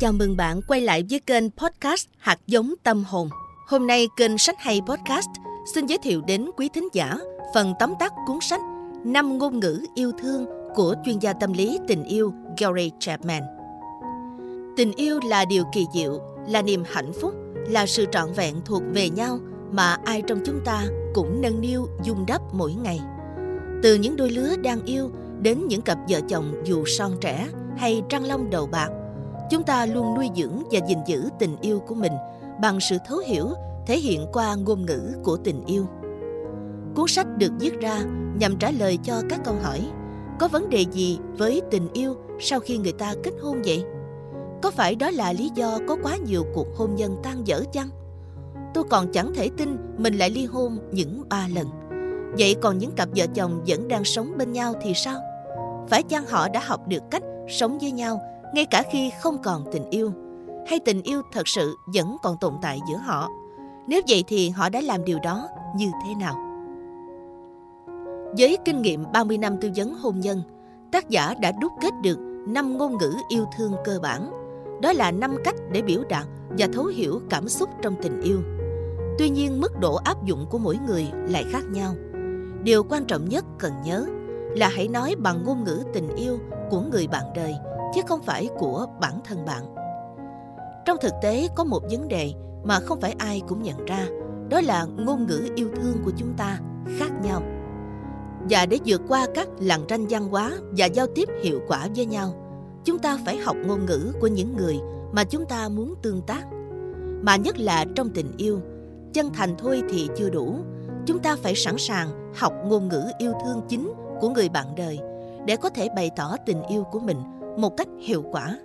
Chào mừng bạn quay lại với kênh podcast Hạt giống tâm hồn. Hôm nay kênh Sách Hay Podcast xin giới thiệu đến quý thính giả phần tóm tắt cuốn sách năm ngôn ngữ yêu thương của chuyên gia tâm lý tình yêu Gary Chapman. Tình yêu là điều kỳ diệu, là niềm hạnh phúc, là sự trọn vẹn thuộc về nhau mà ai trong chúng ta cũng nâng niu dung đắp mỗi ngày. Từ những đôi lứa đang yêu đến những cặp vợ chồng dù son trẻ hay trăng long đầu bạc, chúng ta luôn nuôi dưỡng và gìn giữ tình yêu của mình bằng sự thấu hiểu, thể hiện qua ngôn ngữ của tình yêu. Cuốn sách được viết ra nhằm trả lời cho các câu hỏi, có vấn đề gì với tình yêu sau khi người ta kết hôn vậy? Có phải đó là lý do có quá nhiều cuộc hôn nhân tan vỡ chăng? Tôi còn chẳng thể tin mình lại ly hôn những ba lần. Vậy còn những cặp vợ chồng vẫn đang sống bên nhau thì sao? Phải chăng họ đã học được cách sống với nhau ngay cả khi không còn tình yêu? Hay tình yêu thật sự vẫn còn tồn tại giữa họ? Nếu vậy thì họ đã làm điều đó như thế nào? Với kinh nghiệm 30 năm tư vấn hôn nhân, tác giả đã đúc kết được 5 ngôn ngữ yêu thương cơ bản. Đó là 5 cách để biểu đạt và thấu hiểu cảm xúc trong tình yêu. Tuy nhiên, mức độ áp dụng của mỗi người lại khác nhau. Điều quan trọng nhất cần nhớ là hãy nói bằng ngôn ngữ tình yêu của người bạn đời, chứ không phải của bản thân bạn. Trong thực tế có một vấn đề mà không phải ai cũng nhận ra, đó là ngôn ngữ yêu thương của chúng ta khác nhau. Và để vượt qua các lằn ranh văn hóa và giao tiếp hiệu quả với nhau, chúng ta phải học ngôn ngữ của những người mà chúng ta muốn tương tác. Mà nhất là trong tình yêu, chân thành thôi thì chưa đủ, chúng ta phải sẵn sàng học ngôn ngữ yêu thương chính của người bạn đời để có thể bày tỏ tình yêu của mình một cách hiệu quả.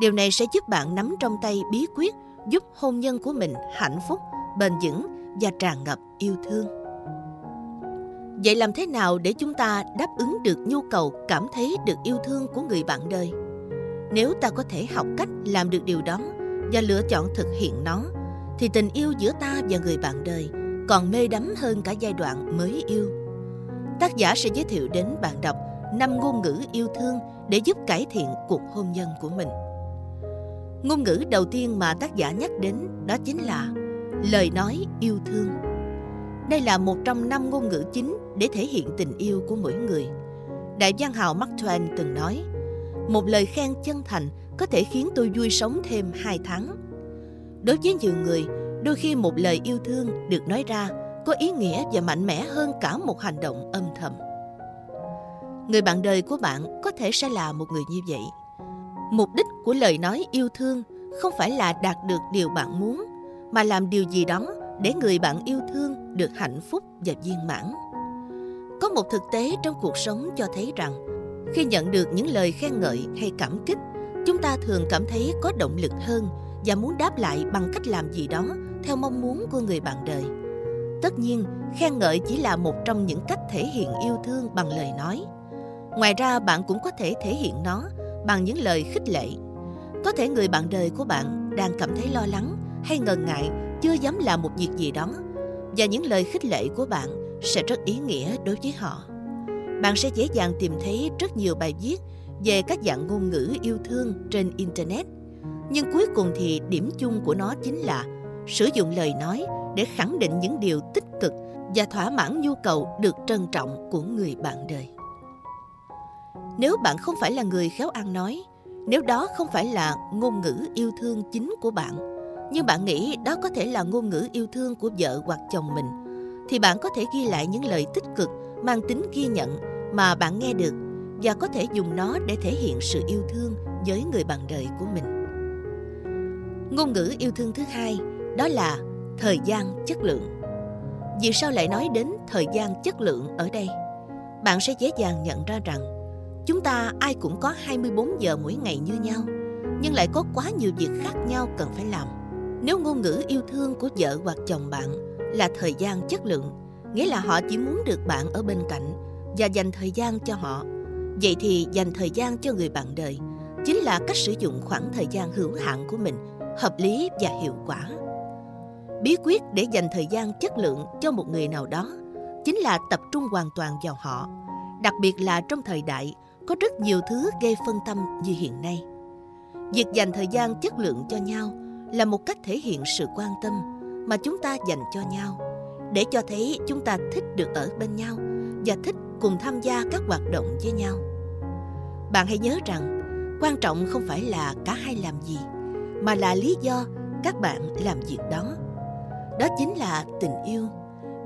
Điều này sẽ giúp bạn nắm trong tay bí quyết giúp hôn nhân của mình hạnh phúc, bền vững và tràn ngập yêu thương. Vậy làm thế nào để chúng ta đáp ứng được nhu cầu cảm thấy được yêu thương của người bạn đời? Nếu ta có thể học cách làm được điều đó và lựa chọn thực hiện nó, thì tình yêu giữa ta và người bạn đời còn mê đắm hơn cả giai đoạn mới yêu. Tác giả sẽ giới thiệu đến bạn đọc năm ngôn ngữ yêu thương để giúp cải thiện cuộc hôn nhân của mình. Ngôn ngữ đầu tiên mà tác giả nhắc đến đó chính là lời nói yêu thương. Đây là một trong năm ngôn ngữ chính để thể hiện tình yêu của mỗi người. Đại văn hào Mark Twain từng nói, một lời khen chân thành có thể khiến tôi vui sống thêm hai tháng. Đối với nhiều người, đôi khi một lời yêu thương được nói ra có ý nghĩa và mạnh mẽ hơn cả một hành động âm thầm. Người bạn đời của bạn có thể sẽ là một người như vậy. Mục đích của lời nói yêu thương không phải là đạt được điều bạn muốn, mà làm điều gì đó để người bạn yêu thương được hạnh phúc và viên mãn. Có một thực tế trong cuộc sống cho thấy rằng, khi nhận được những lời khen ngợi hay cảm kích, chúng ta thường cảm thấy có động lực hơn và muốn đáp lại bằng cách làm gì đó theo mong muốn của người bạn đời. Tất nhiên, khen ngợi chỉ là một trong những cách thể hiện yêu thương bằng lời nói. Ngoài ra, bạn cũng có thể thể hiện nó bằng những lời khích lệ. Có thể người bạn đời của bạn đang cảm thấy lo lắng hay ngần ngại, chưa dám làm một việc gì đó và những lời khích lệ của bạn sẽ rất ý nghĩa đối với họ. Bạn sẽ dễ dàng tìm thấy rất nhiều bài viết về các dạng ngôn ngữ yêu thương trên internet. Nhưng cuối cùng thì điểm chung của nó chính là sử dụng lời nói để khẳng định những điều tích cực và thỏa mãn nhu cầu được trân trọng của người bạn đời. Nếu bạn không phải là người khéo ăn nói, nếu đó không phải là ngôn ngữ yêu thương chính của bạn, nhưng bạn nghĩ đó có thể là ngôn ngữ yêu thương của vợ hoặc chồng mình, thì bạn có thể ghi lại những lời tích cực mang tính ghi nhận mà bạn nghe được và có thể dùng nó để thể hiện sự yêu thương với người bạn đời của mình. Ngôn ngữ yêu thương thứ hai đó là thời gian chất lượng. Vì sao lại nói đến thời gian chất lượng ở đây? Bạn sẽ dễ dàng nhận ra rằng chúng ta ai cũng có 24 giờ mỗi ngày như nhau, nhưng lại có quá nhiều việc khác nhau cần phải làm. Nếu ngôn ngữ yêu thương của vợ hoặc chồng bạn là thời gian chất lượng, nghĩa là họ chỉ muốn được bạn ở bên cạnh và dành thời gian cho họ. Vậy thì dành thời gian cho người bạn đời chính là cách sử dụng khoảng thời gian hữu hạn của mình hợp lý và hiệu quả. Bí quyết để dành thời gian chất lượng cho một người nào đó chính là tập trung hoàn toàn vào họ, đặc biệt là trong thời đại có rất nhiều thứ gây phân tâm như hiện nay. việc dành thời gian chất lượng cho nhau là một cách thể hiện sự quan tâm mà chúng ta dành cho nhau, để cho thấy chúng ta thích được ở bên nhau và thích cùng tham gia các hoạt động với nhau. Bạn hãy nhớ rằng, quan trọng không phải là cả hai làm gì, mà là lý do các bạn làm việc đó. Đó chính là tình yêu,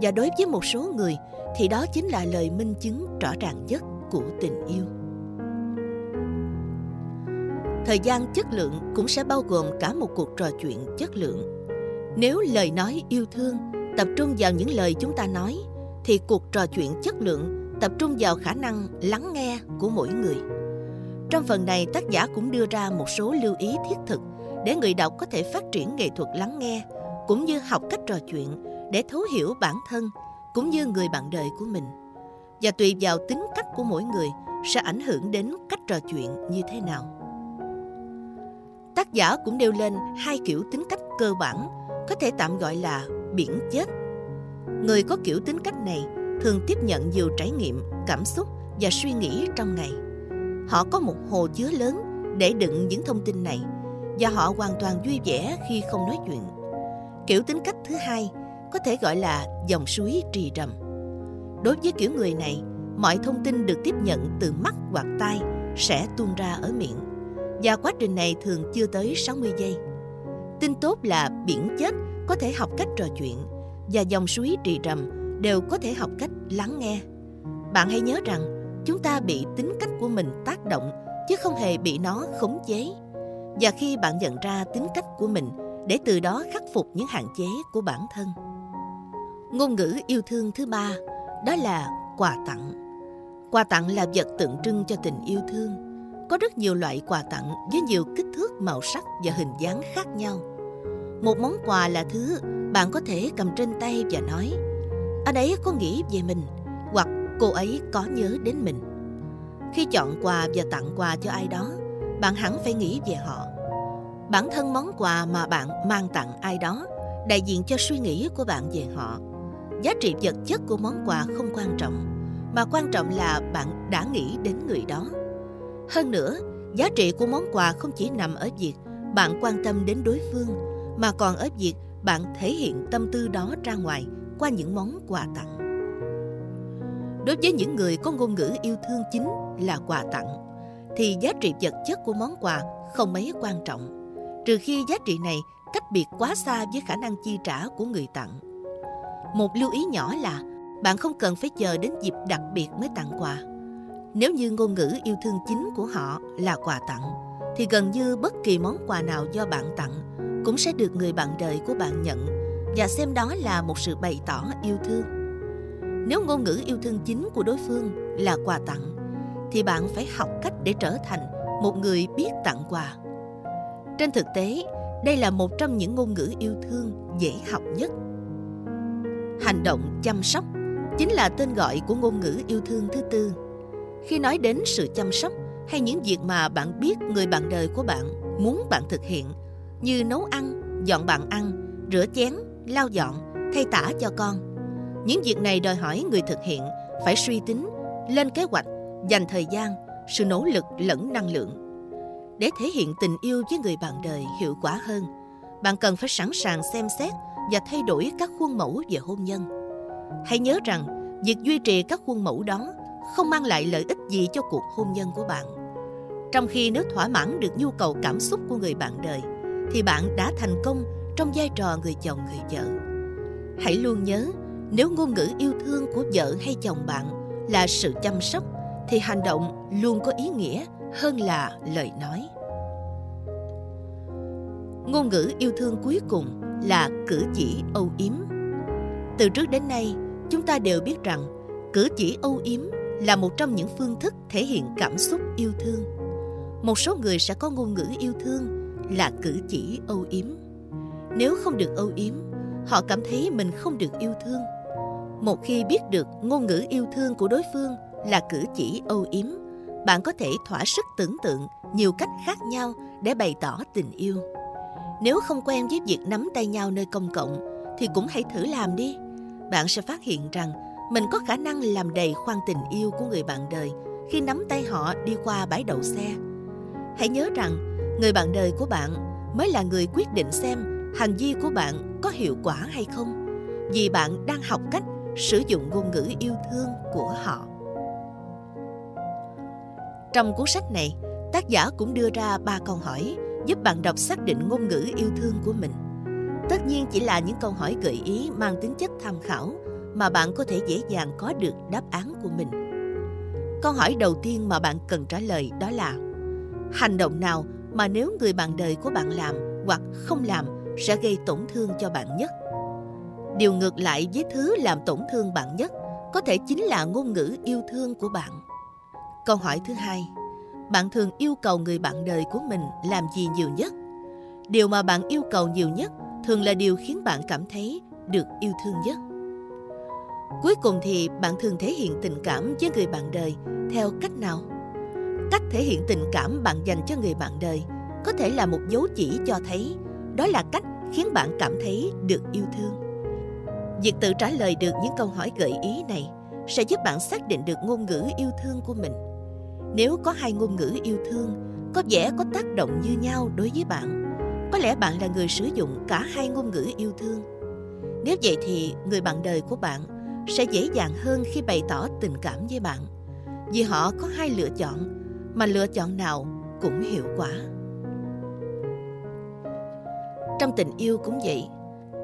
và đối với một số người thì đó chính là lời minh chứng rõ ràng nhất của tình yêu thời gian chất lượng cũng sẽ bao gồm cả một cuộc trò chuyện chất lượng. Nếu lời nói yêu thương tập trung vào những lời chúng ta nói, thì cuộc trò chuyện chất lượng tập trung vào khả năng lắng nghe của mỗi người. Trong phần này, tác giả cũng đưa ra một số lưu ý thiết thực để người đọc có thể phát triển nghệ thuật lắng nghe, cũng như học cách trò chuyện để thấu hiểu bản thân cũng như người bạn đời của mình. Và tùy vào tính cách của mỗi người sẽ ảnh hưởng đến cách trò chuyện như thế nào tác giả cũng nêu lên hai kiểu tính cách cơ bản, có thể tạm gọi là biển chết. Người có kiểu tính cách này thường tiếp nhận nhiều trải nghiệm, cảm xúc và suy nghĩ trong ngày. Họ có một hồ chứa lớn để đựng những thông tin này và họ hoàn toàn vui vẻ khi không nói chuyện. Kiểu tính cách thứ hai có thể gọi là dòng suối trì rầm đối với kiểu người này, mọi thông tin được tiếp nhận từ mắt hoặc tai sẽ tuôn ra ở miệng và quá trình này thường chưa tới 60 giây. Tin tốt là biển chết, có thể học cách trò chuyện, và dòng suối trì rầm đều có thể học cách lắng nghe. Bạn hãy nhớ rằng, chúng ta bị tính cách của mình tác động, chứ không hề bị nó khống chế. Và khi bạn nhận ra tính cách của mình, để từ đó khắc phục những hạn chế của bản thân. Ngôn ngữ yêu thương thứ ba, đó là quà tặng. Quà tặng là vật tượng trưng cho tình yêu thương. Có rất nhiều loại quà tặng với nhiều kích thước, màu sắc và hình dáng khác nhau. Một món quà là thứ bạn có thể cầm trên tay và nói anh ấy có nghĩ về mình hoặc cô ấy có nhớ đến mình. Khi chọn quà và tặng quà cho ai đó, bạn hẳn phải nghĩ về họ. Bản thân món quà mà bạn mang tặng ai đó đại diện cho suy nghĩ của bạn về họ. Giá trị vật chất của món quà không quan trọng, mà quan trọng là bạn đã nghĩ đến người đó. Hơn nữa, giá trị của món quà không chỉ nằm ở việc bạn quan tâm đến đối phương, mà còn ở việc bạn thể hiện tâm tư đó ra ngoài qua những món quà tặng. Đối với những người có ngôn ngữ yêu thương chính là quà tặng, thì giá trị vật chất của món quà không mấy quan trọng, trừ khi giá trị này cách biệt quá xa với khả năng chi trả của người tặng. Một lưu ý nhỏ là bạn không cần phải chờ đến dịp đặc biệt mới tặng quà. Nếu như ngôn ngữ yêu thương chính của họ là quà tặng, thì gần như bất kỳ món quà nào do bạn tặng cũng sẽ được người bạn đời của bạn nhận và xem đó là một sự bày tỏ yêu thương. Nếu ngôn ngữ yêu thương chính của đối phương là quà tặng, thì bạn phải học cách để trở thành một người biết tặng quà. Trên thực tế, đây là một trong những ngôn ngữ yêu thương dễ học nhất. Hành động chăm sóc chính là tên gọi của ngôn ngữ yêu thương thứ tư. Khi nói đến sự chăm sóc hay những việc mà bạn biết người bạn đời của bạn muốn bạn thực hiện như nấu ăn, dọn bàn ăn, rửa chén, lau dọn, thay tả cho con. Những việc này đòi hỏi người thực hiện phải suy tính, lên kế hoạch, dành thời gian, sự nỗ lực lẫn năng lượng. Để thể hiện tình yêu với người bạn đời hiệu quả hơn, bạn cần phải sẵn sàng xem xét và thay đổi các khuôn mẫu về hôn nhân. Hãy nhớ rằng, việc duy trì các khuôn mẫu đó không mang lại lợi ích gì cho cuộc hôn nhân của bạn. Trong khi nếu thỏa mãn được nhu cầu cảm xúc của người bạn đời, thì bạn đã thành công trong vai trò người chồng người vợ. Hãy luôn nhớ, nếu ngôn ngữ yêu thương của vợ hay chồng bạn là sự chăm sóc, thì hành động luôn có ý nghĩa hơn là lời nói. Ngôn ngữ yêu thương cuối cùng là cử chỉ âu yếm. Từ trước đến nay, chúng ta đều biết rằng cử chỉ âu yếm là một trong những phương thức thể hiện cảm xúc yêu thương. Một số người sẽ có ngôn ngữ yêu thương là cử chỉ âu yếm. Nếu không được âu yếm, họ cảm thấy mình không được yêu thương. Một khi biết được ngôn ngữ yêu thương của đối phương là cử chỉ âu yếm, bạn có thể thỏa sức tưởng tượng nhiều cách khác nhau để bày tỏ tình yêu. Nếu không quen với việc nắm tay nhau nơi công cộng thì cũng hãy thử làm đi. Bạn sẽ phát hiện rằng mình có khả năng làm đầy khoan tình yêu của người bạn đời khi nắm tay họ đi qua bãi đậu xe. Hãy nhớ rằng, người bạn đời của bạn mới là người quyết định xem hành vi của bạn có hiệu quả hay không, vì bạn đang học cách sử dụng ngôn ngữ yêu thương của họ trong cuốn sách này, tác giả cũng đưa ra ba câu hỏi giúp bạn đọc xác định ngôn ngữ yêu thương của mình tất nhiên chỉ là những câu hỏi gợi ý mang tính chất tham khảo mà bạn có thể dễ dàng có được đáp án của mình. Câu hỏi đầu tiên mà bạn cần trả lời đó là, hành động nào mà nếu người bạn đời của bạn làm hoặc không làm sẽ gây tổn thương cho bạn nhất? Điều ngược lại với thứ làm tổn thương bạn nhất có thể chính là ngôn ngữ yêu thương của bạn. Câu hỏi thứ hai, bạn thường yêu cầu người bạn đời của mình làm gì nhiều nhất? Điều mà bạn yêu cầu nhiều nhất thường là điều khiến bạn cảm thấy được yêu thương nhất cuối cùng thì bạn thường thể hiện tình cảm với người bạn đời theo cách nào? Cách thể hiện tình cảm bạn dành cho người bạn đời có thể là một dấu chỉ cho thấy, đó là cách khiến bạn cảm thấy được yêu thương. Việc tự trả lời được những câu hỏi gợi ý này sẽ giúp bạn xác định được ngôn ngữ yêu thương của mình. Nếu có hai ngôn ngữ yêu thương, có vẻ có tác động như nhau đối với bạn, có lẽ bạn là người sử dụng cả hai ngôn ngữ yêu thương. Nếu vậy thì người bạn đời của bạn sẽ dễ dàng hơn khi bày tỏ tình cảm với bạn. Vì họ có hai lựa chọn, mà lựa chọn nào cũng hiệu quả. Trong tình yêu cũng vậy,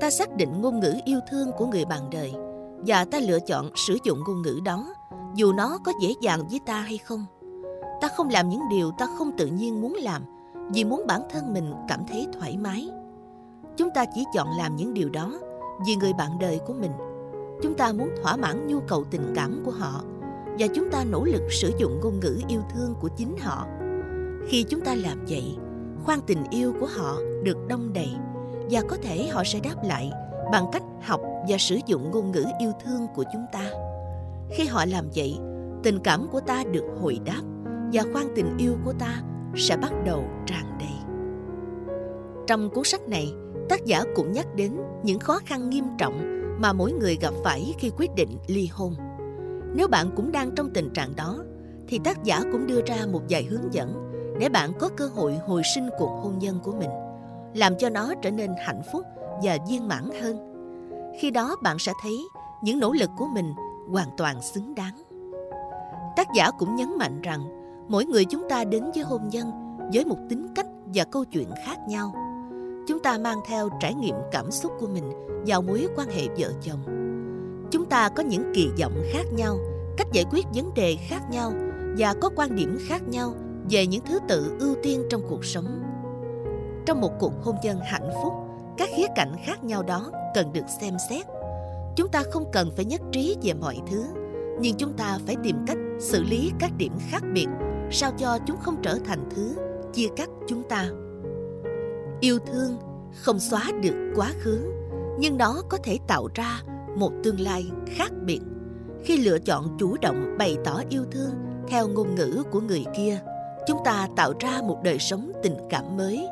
ta xác định ngôn ngữ yêu thương của người bạn đời và ta lựa chọn sử dụng ngôn ngữ đó, dù nó có dễ dàng với ta hay không. Ta không làm những điều ta không tự nhiên muốn làm vì muốn bản thân mình cảm thấy thoải mái. Chúng ta chỉ chọn làm những điều đó vì người bạn đời của mình chúng ta muốn thỏa mãn nhu cầu tình cảm của họ, và chúng ta nỗ lực sử dụng ngôn ngữ yêu thương của chính họ. Khi chúng ta làm vậy khoan tình yêu của họ được đông đầy, và có thể họ sẽ đáp lại bằng cách học và sử dụng ngôn ngữ yêu thương của chúng ta. Khi họ làm vậy, tình cảm của ta được hồi đáp, và khoan tình yêu của ta sẽ bắt đầu tràn đầy. Trong cuốn sách này, tác giả cũng nhắc đến những khó khăn nghiêm trọng mà mỗi người gặp phải khi quyết định ly hôn. Nếu bạn cũng đang trong tình trạng đó, thì tác giả cũng đưa ra một vài hướng dẫn để bạn có cơ hội hồi sinh cuộc hôn nhân của mình, làm cho nó trở nên hạnh phúc và viên mãn hơn. Khi đó bạn sẽ thấy những nỗ lực của mình hoàn toàn xứng đáng. Tác giả cũng nhấn mạnh rằng, mỗi người chúng ta đến với hôn nhân với một tính cách và câu chuyện khác nhau chúng ta mang theo trải nghiệm cảm xúc của mình vào mối quan hệ vợ chồng. Chúng ta có những kỳ vọng khác nhau, cách giải quyết vấn đề khác nhau và có quan điểm khác nhau về những thứ tự ưu tiên trong cuộc sống. Trong một cuộc hôn nhân hạnh phúc, các khía cạnh khác nhau đó cần được xem xét. Chúng ta không cần phải nhất trí về mọi thứ, nhưng chúng ta phải tìm cách xử lý các điểm khác biệt sao cho chúng không trở thành thứ chia cắt chúng ta yêu thương không xóa được quá khứ, nhưng nó có thể tạo ra một tương lai khác biệt. Khi lựa chọn chủ động bày tỏ yêu thương theo ngôn ngữ của người kia, chúng ta tạo ra một đời sống tình cảm mới,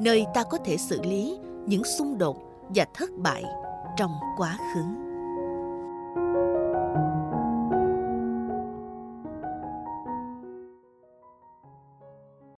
nơi ta có thể xử lý những xung đột và thất bại trong quá khứ.